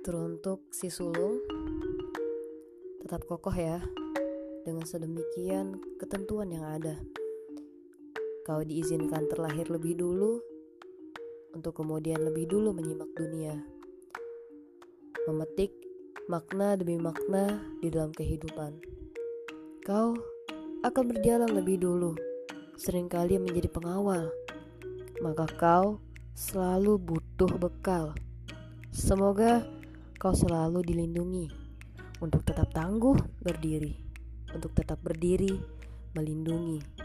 Teruntuk si sulung, tetap kokoh ya, dengan sedemikian ketentuan yang ada. Kau diizinkan terlahir lebih dulu, untuk kemudian lebih dulu menyimak dunia. Memetik makna demi makna di dalam kehidupan. Kau akan berjalan lebih dulu, sering kali menjadi pengawal. Maka kau selalu butuh bekal. Semoga Kau selalu dilindungi. Untuk tetap tangguh berdiri, untuk tetap berdiri melindungi